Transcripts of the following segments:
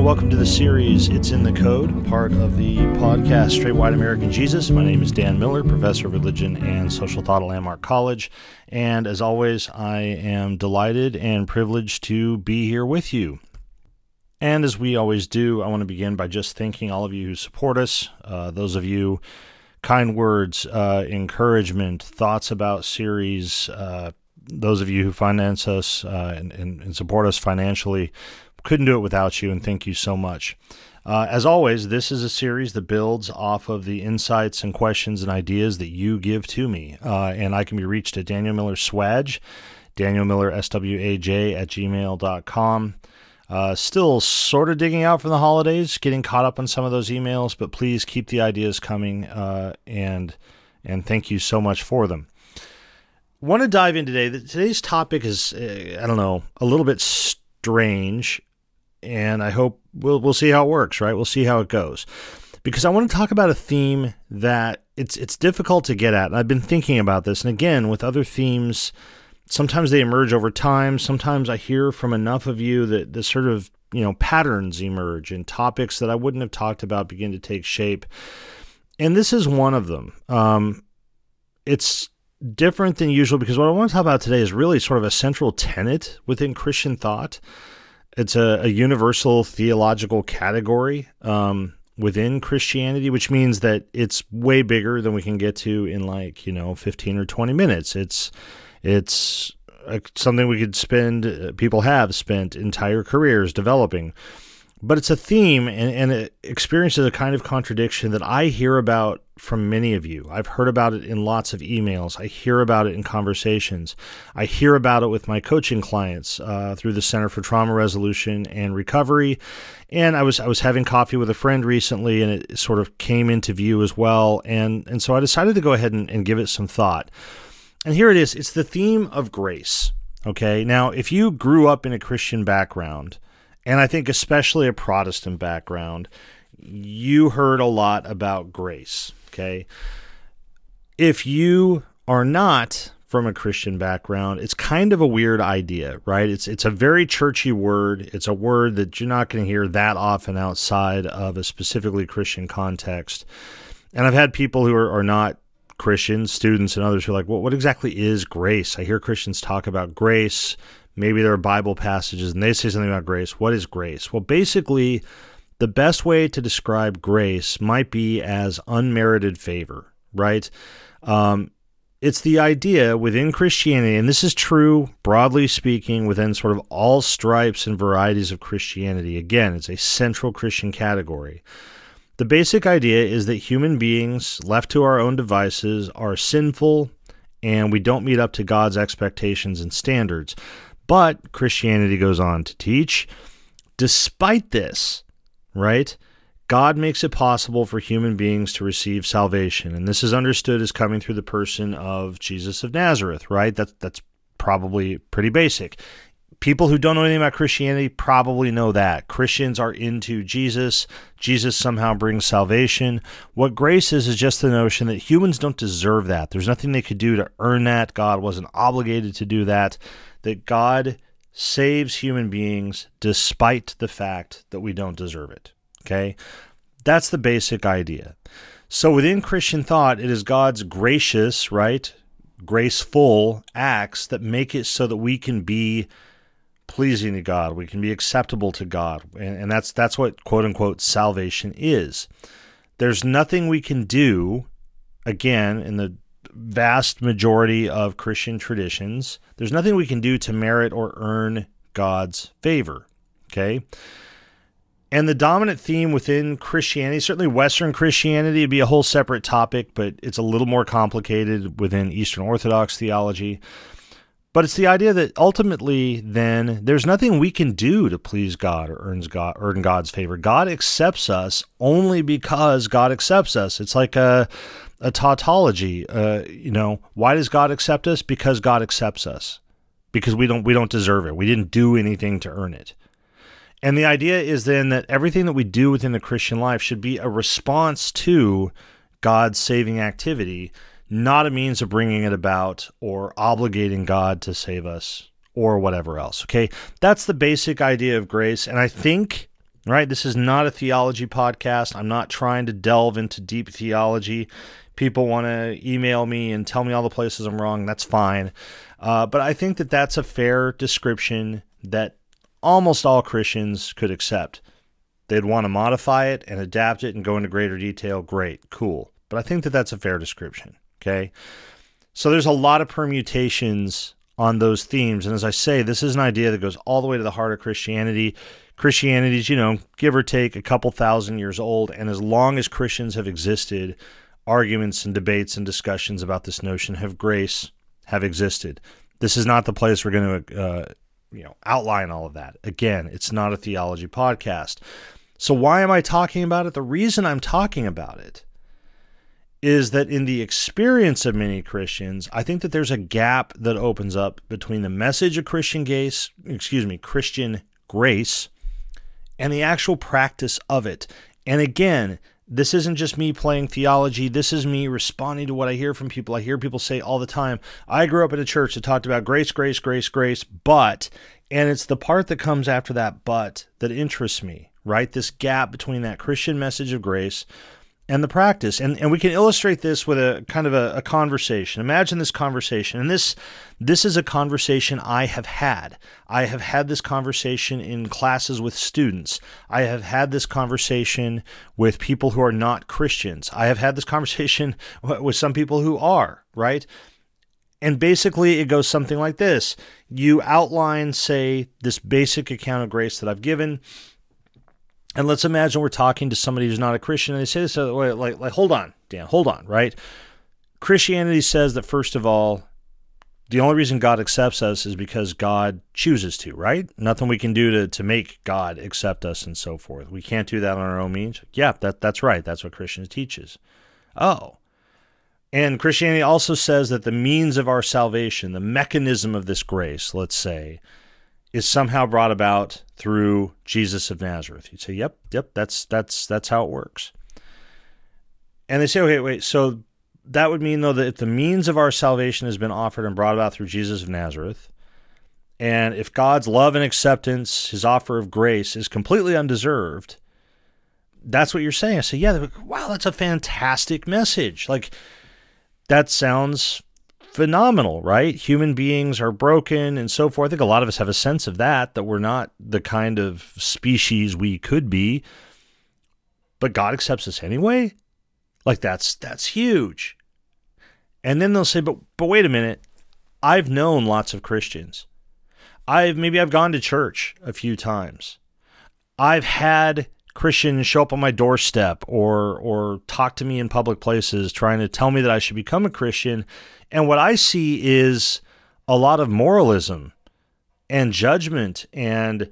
And welcome to the series It's in the Code, part of the podcast Straight White American Jesus. My name is Dan Miller, professor of religion and social thought at Landmark College. And as always, I am delighted and privileged to be here with you. And as we always do, I want to begin by just thanking all of you who support us, uh, those of you kind words, uh, encouragement, thoughts about series, uh, those of you who finance us uh, and, and, and support us financially couldn't do it without you, and thank you so much. Uh, as always, this is a series that builds off of the insights and questions and ideas that you give to me. Uh, and I can be reached at Daniel Miller Swaj, Daniel Miller S-W-A-J at gmail.com. Uh, still sort of digging out from the holidays, getting caught up on some of those emails, but please keep the ideas coming uh, and and thank you so much for them. Want to dive in today? Today's topic is uh, I don't know a little bit strange and I hope we'll we'll see how it works, right? We'll see how it goes. Because I want to talk about a theme that it's it's difficult to get at. And I've been thinking about this. And again, with other themes, sometimes they emerge over time. Sometimes I hear from enough of you that the sort of, you know, patterns emerge and topics that I wouldn't have talked about begin to take shape. And this is one of them. Um, it's different than usual because what I want to talk about today is really sort of a central tenet within Christian thought it's a, a universal theological category um, within Christianity, which means that it's way bigger than we can get to in like you know 15 or 20 minutes. It's it's something we could spend uh, people have spent entire careers developing but it's a theme and, and it experiences a kind of contradiction that I hear about from many of you. I've heard about it in lots of emails. I hear about it in conversations. I hear about it with my coaching clients uh, through the Center for Trauma Resolution and Recovery. And I was I was having coffee with a friend recently, and it sort of came into view as well. And and so I decided to go ahead and, and give it some thought. And here it is. It's the theme of grace. Okay. Now, if you grew up in a Christian background, and I think especially a Protestant background, you heard a lot about grace. Okay. If you are not from a Christian background, it's kind of a weird idea, right? It's it's a very churchy word. It's a word that you're not going to hear that often outside of a specifically Christian context. And I've had people who are, are not Christians, students and others who are like, well, what exactly is grace? I hear Christians talk about grace Maybe there are Bible passages and they say something about grace. What is grace? Well, basically, the best way to describe grace might be as unmerited favor, right? Um, it's the idea within Christianity, and this is true, broadly speaking, within sort of all stripes and varieties of Christianity. Again, it's a central Christian category. The basic idea is that human beings, left to our own devices, are sinful and we don't meet up to God's expectations and standards. But Christianity goes on to teach, despite this, right? God makes it possible for human beings to receive salvation. And this is understood as coming through the person of Jesus of Nazareth, right? That, that's probably pretty basic. People who don't know anything about Christianity probably know that. Christians are into Jesus. Jesus somehow brings salvation. What grace is, is just the notion that humans don't deserve that. There's nothing they could do to earn that. God wasn't obligated to do that that God saves human beings despite the fact that we don't deserve it. Okay? That's the basic idea. So within Christian thought, it is God's gracious, right? Graceful acts that make it so that we can be pleasing to God, we can be acceptable to God. And, and that's that's what quote unquote salvation is. There's nothing we can do, again, in the vast majority of Christian traditions, there's nothing we can do to merit or earn God's favor. Okay. And the dominant theme within Christianity, certainly Western Christianity, would be a whole separate topic, but it's a little more complicated within Eastern Orthodox theology. But it's the idea that ultimately, then, there's nothing we can do to please God or earns God, earn God's favor. God accepts us only because God accepts us. It's like a a tautology. Uh, you know, why does God accept us? Because God accepts us. Because we don't we don't deserve it. We didn't do anything to earn it. And the idea is then that everything that we do within the Christian life should be a response to God's saving activity, not a means of bringing it about or obligating God to save us or whatever else. Okay. That's the basic idea of grace. And I think, right, this is not a theology podcast. I'm not trying to delve into deep theology. People want to email me and tell me all the places I'm wrong. That's fine. Uh, but I think that that's a fair description that almost all Christians could accept. They'd want to modify it and adapt it and go into greater detail. Great, cool. But I think that that's a fair description. Okay. So there's a lot of permutations on those themes. And as I say, this is an idea that goes all the way to the heart of Christianity. Christianity is, you know, give or take a couple thousand years old. And as long as Christians have existed, arguments and debates and discussions about this notion of grace have existed. This is not the place we're going to uh, you know outline all of that. Again, it's not a theology podcast. So why am I talking about it? The reason I'm talking about it is that in the experience of many Christians, I think that there's a gap that opens up between the message of Christian grace, excuse me, Christian grace, and the actual practice of it. And again, this isn't just me playing theology. This is me responding to what I hear from people. I hear people say all the time, I grew up in a church that talked about grace, grace, grace, grace, but, and it's the part that comes after that but that interests me, right? This gap between that Christian message of grace and the practice. And and we can illustrate this with a kind of a, a, conversation. Imagine this conversation. And this this is a conversation I have had. I have had this conversation in classes with students. I have had this conversation with people who are not Christians. I have had this conversation with some people who are, right? And basically, it goes something like this You outline, say, this basic account of grace that I've given and let's imagine we're talking to somebody who's not a Christian and they say this uh, other way, like, like, hold on, Dan, hold on, right? Christianity says that, first of all, the only reason God accepts us is because God chooses to, right? Nothing we can do to, to make God accept us and so forth. We can't do that on our own means. Yeah, that, that's right. That's what Christians teaches. Oh. And Christianity also says that the means of our salvation, the mechanism of this grace, let's say, is somehow brought about through Jesus of Nazareth. You'd say, "Yep, yep, that's that's that's how it works." And they say, "Okay, wait, so that would mean though that if the means of our salvation has been offered and brought about through Jesus of Nazareth, and if God's love and acceptance, his offer of grace is completely undeserved, that's what you're saying." I say, "Yeah, wow, that's a fantastic message." Like that sounds phenomenal, right? Human beings are broken and so forth. I think a lot of us have a sense of that, that we're not the kind of species we could be. But God accepts us anyway? Like that's that's huge. And then they'll say, but but wait a minute. I've known lots of Christians. I've maybe I've gone to church a few times. I've had Christians show up on my doorstep or or talk to me in public places trying to tell me that I should become a Christian. And what I see is a lot of moralism and judgment and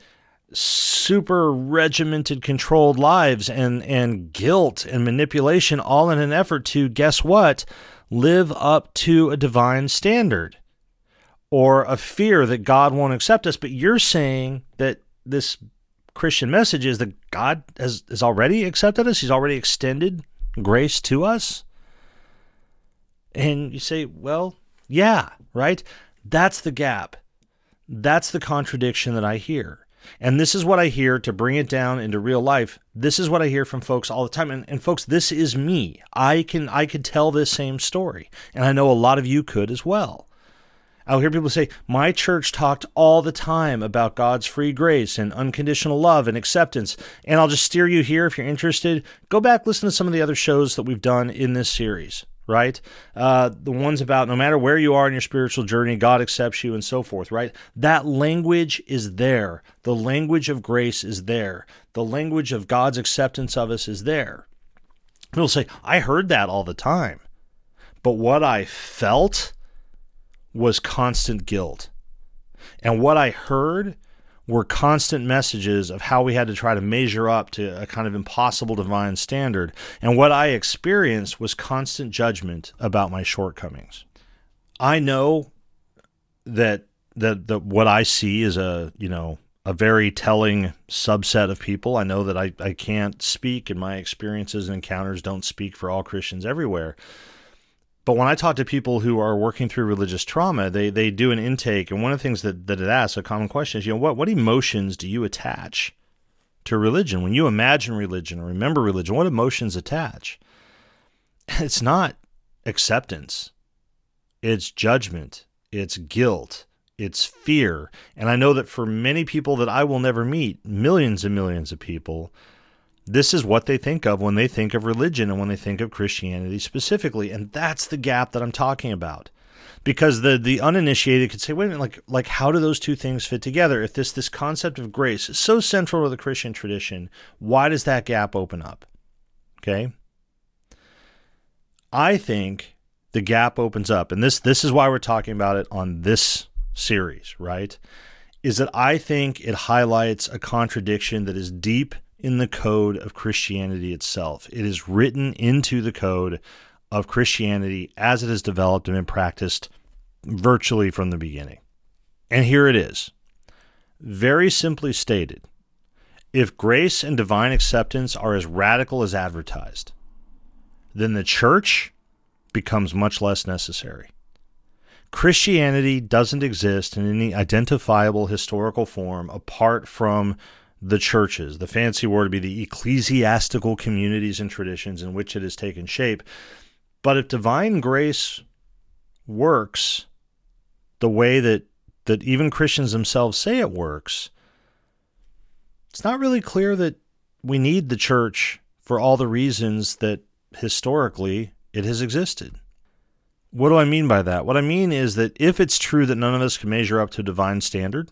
super regimented controlled lives and and guilt and manipulation all in an effort to guess what live up to a divine standard or a fear that God won't accept us. But you're saying that this Christian message is that God has, has already accepted us he's already extended grace to us and you say, well, yeah, right? That's the gap. That's the contradiction that I hear. And this is what I hear to bring it down into real life. This is what I hear from folks all the time. And, and folks, this is me. I can I could tell this same story. And I know a lot of you could as well. I'll hear people say, My church talked all the time about God's free grace and unconditional love and acceptance. And I'll just steer you here if you're interested. Go back, listen to some of the other shows that we've done in this series right? Uh, the ones about no matter where you are in your spiritual journey, God accepts you and so forth, right? That language is there. The language of grace is there. The language of God's acceptance of us is there. People say, I heard that all the time. But what I felt was constant guilt. And what I heard were constant messages of how we had to try to measure up to a kind of impossible divine standard. And what I experienced was constant judgment about my shortcomings. I know that that, that what I see is a, you know, a very telling subset of people. I know that I, I can't speak, and my experiences and encounters don't speak for all Christians everywhere. But when I talk to people who are working through religious trauma, they, they do an intake, and one of the things that, that it asks, a common question is, you know, what, what emotions do you attach to religion? When you imagine religion or remember religion, what emotions attach? It's not acceptance, it's judgment, it's guilt, it's fear. And I know that for many people that I will never meet, millions and millions of people, this is what they think of when they think of religion and when they think of Christianity specifically. And that's the gap that I'm talking about. Because the the uninitiated could say, wait a minute, like like how do those two things fit together? If this this concept of grace is so central to the Christian tradition, why does that gap open up? Okay. I think the gap opens up, and this this is why we're talking about it on this series, right? Is that I think it highlights a contradiction that is deep in the code of Christianity itself. It is written into the code of Christianity as it has developed and been practiced virtually from the beginning. And here it is. Very simply stated, if grace and divine acceptance are as radical as advertised, then the church becomes much less necessary. Christianity doesn't exist in any identifiable historical form apart from the churches. The fancy word would be the ecclesiastical communities and traditions in which it has taken shape. But if divine grace works the way that that even Christians themselves say it works, it's not really clear that we need the church for all the reasons that historically it has existed. What do I mean by that? What I mean is that if it's true that none of us can measure up to divine standard,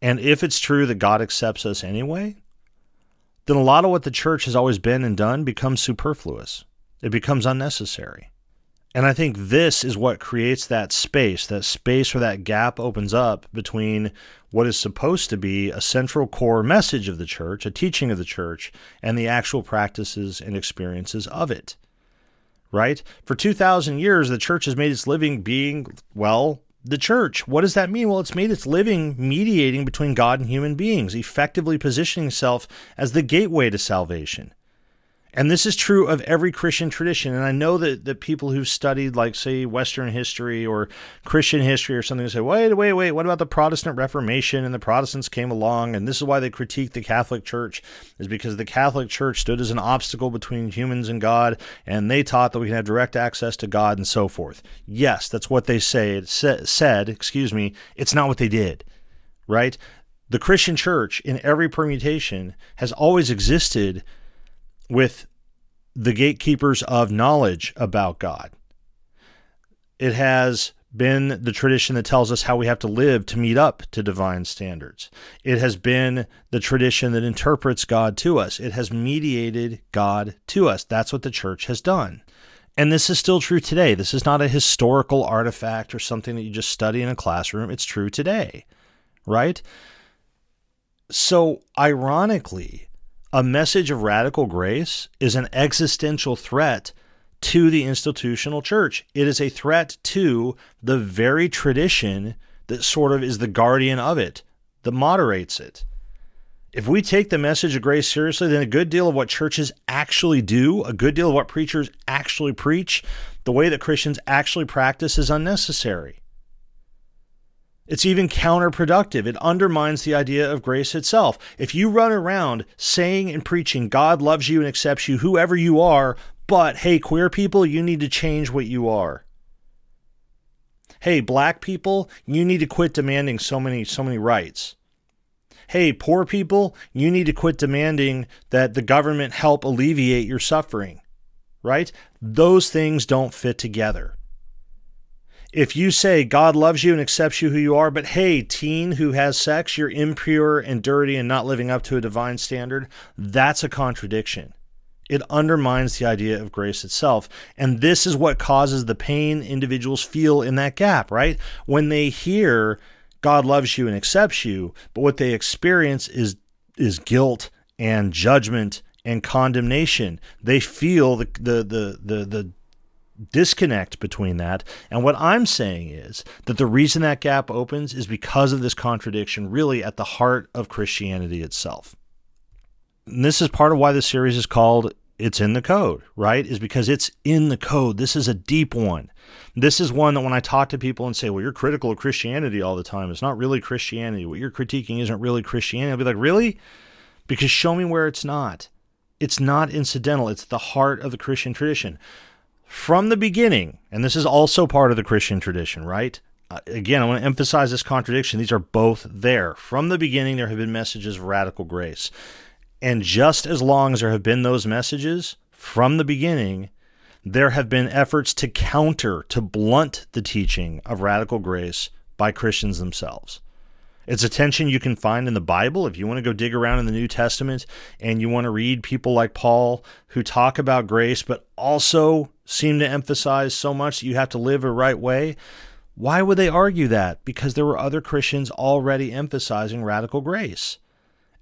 and if it's true that God accepts us anyway, then a lot of what the church has always been and done becomes superfluous. It becomes unnecessary. And I think this is what creates that space, that space where that gap opens up between what is supposed to be a central core message of the church, a teaching of the church, and the actual practices and experiences of it. Right? For 2,000 years, the church has made its living being, well, the church. What does that mean? Well, it's made its living mediating between God and human beings, effectively positioning itself as the gateway to salvation. And this is true of every Christian tradition. And I know that, that people who've studied, like, say, Western history or Christian history or something say, wait, wait, wait, what about the Protestant Reformation? And the Protestants came along, and this is why they critique the Catholic Church, is because the Catholic Church stood as an obstacle between humans and God, and they taught that we can have direct access to God and so forth. Yes, that's what they say. It said, excuse me, it's not what they did, right? The Christian church, in every permutation, has always existed with the gatekeepers of knowledge about God. It has been the tradition that tells us how we have to live to meet up to divine standards. It has been the tradition that interprets God to us. It has mediated God to us. That's what the church has done. And this is still true today. This is not a historical artifact or something that you just study in a classroom. It's true today, right? So, ironically, a message of radical grace is an existential threat to the institutional church. It is a threat to the very tradition that sort of is the guardian of it, that moderates it. If we take the message of grace seriously, then a good deal of what churches actually do, a good deal of what preachers actually preach, the way that Christians actually practice is unnecessary. It's even counterproductive. It undermines the idea of grace itself. If you run around saying and preaching God loves you and accepts you, whoever you are, but hey, queer people, you need to change what you are. Hey, black people, you need to quit demanding so many so many rights. Hey, poor people, you need to quit demanding that the government help alleviate your suffering. Right? Those things don't fit together if you say God loves you and accepts you who you are, but hey, teen who has sex, you're impure and dirty and not living up to a divine standard, that's a contradiction. It undermines the idea of grace itself. And this is what causes the pain individuals feel in that gap, right? When they hear God loves you and accepts you, but what they experience is is guilt and judgment and condemnation. They feel the the the the, the disconnect between that. And what I'm saying is that the reason that gap opens is because of this contradiction, really at the heart of Christianity itself. And this is part of why this series is called It's in the Code, right? Is because it's in the code. This is a deep one. This is one that when I talk to people and say, well, you're critical of Christianity all the time, it's not really Christianity. What you're critiquing isn't really Christianity. I'll be like, really? Because show me where it's not. It's not incidental, it's the heart of the Christian tradition from the beginning, and this is also part of the Christian tradition, right? Uh, again, I want to emphasize this contradiction. These are both there. From the beginning, there have been messages of radical grace. And just as long as there have been those messages from the beginning, there have been efforts to counter, to blunt the teaching of radical grace by Christians themselves. It's a tension you can find in the Bible. If you want to go dig around in the New Testament and you want to read people like Paul who talk about grace, but also seem to emphasize so much that you have to live a right way, why would they argue that? Because there were other Christians already emphasizing radical grace.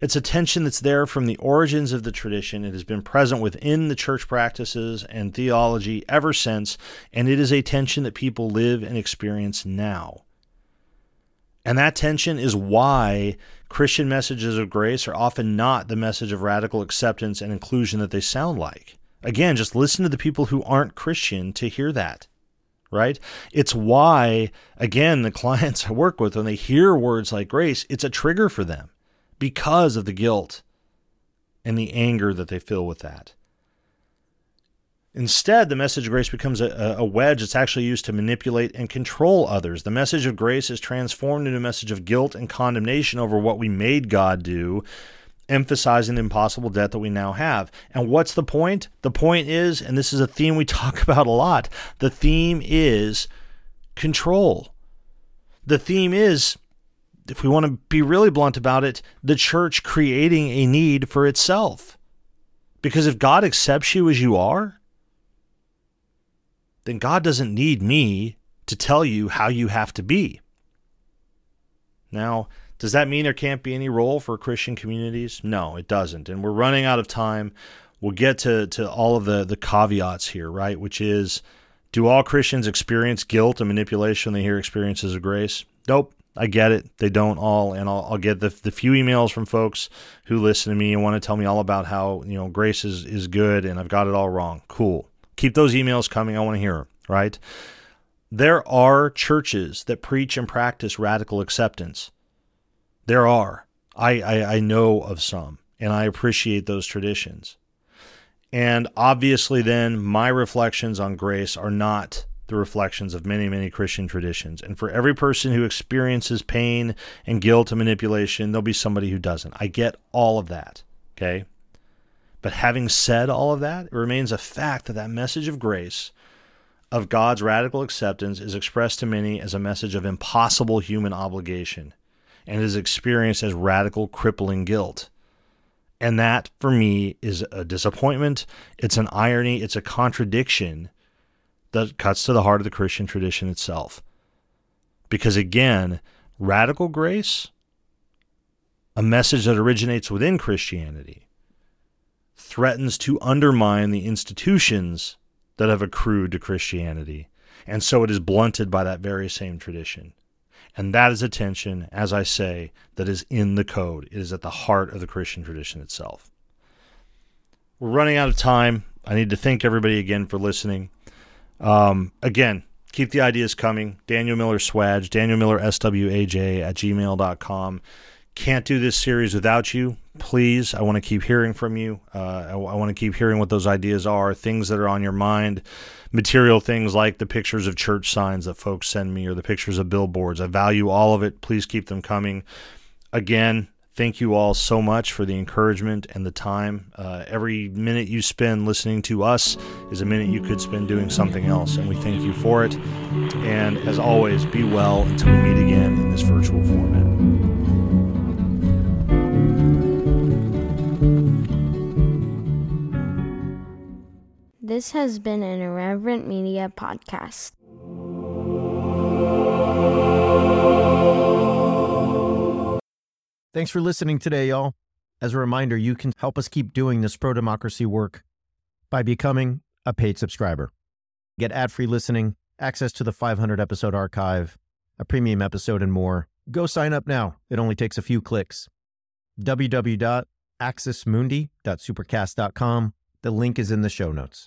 It's a tension that's there from the origins of the tradition. It has been present within the church practices and theology ever since, and it is a tension that people live and experience now. And that tension is why Christian messages of grace are often not the message of radical acceptance and inclusion that they sound like. Again, just listen to the people who aren't Christian to hear that, right? It's why, again, the clients I work with, when they hear words like grace, it's a trigger for them because of the guilt and the anger that they feel with that. Instead, the message of grace becomes a, a, wedge that's actually used to manipulate and control others. The message of grace is transformed into a message of guilt and condemnation over what we made God do, emphasizing the impossible debt that we now have. And what's the point? The point is, and this is a theme we talk about a lot, the theme is control. The theme is, if we want to be really blunt about it, the church creating a need for itself. Because if God accepts you as you are, then God doesn't need me to tell you how you have to be. Now, does that mean there can't be any role for Christian communities? No, it doesn't. And we're running out of time. We'll get to, to all of the, the caveats here, right? Which is do all Christians experience guilt and manipulation when they hear experiences of grace? Nope. I get it. They don't all, and I'll, I'll get the, the few emails from folks who listen to me and want to tell me all about how you know grace is is good and I've got it all wrong. Cool keep those emails coming. I want to hear them, right? There are churches that preach and practice radical acceptance. There are. I, I, I know of some, and I appreciate those traditions. And obviously, then, my reflections on grace are not the reflections of many, many Christian traditions. And for every person who experiences pain and guilt and manipulation, there'll be somebody who doesn't. I get all of that. Okay. But having said all of that, it remains a fact that that message of grace, of God's radical acceptance, is expressed to many as a message of impossible human obligation and is experienced as radical, crippling guilt. And that, for me, is a disappointment. It's an irony. It's a contradiction that cuts to the heart of the Christian tradition itself. Because again, radical grace, a message that originates within Christianity, threatens to undermine the institutions that have accrued to Christianity. And so it is blunted by that very same tradition. And that is a tension, as I say, that is in the code. It is at the heart of the Christian tradition itself. We're running out of time. I need to thank everybody again for listening. Um, again, keep the ideas coming. Daniel Miller Swag, Daniel Miller SWAJ at gmail.com. Can't do this series without you please, I want to keep hearing from you. Uh, I, I want to keep hearing what those ideas are, things that are on your mind, material things like the pictures of church signs that folks send me or the pictures of billboards. I value all of it. Please keep them coming. Again, thank you all so much for the encouragement and the time. Uh, every minute you spend listening to us is a minute you could spend doing something else, and we thank you for it. And as always, be well until we meet again in this virtual format. This has been an Irreverent Media podcast. Thanks for listening today, y'all. As a reminder, you can help us keep doing this pro democracy work by becoming a paid subscriber. Get ad free listening, access to the 500 episode archive, a premium episode, and more. Go sign up now. It only takes a few clicks. www.axismundi.supercast.com. The link is in the show notes.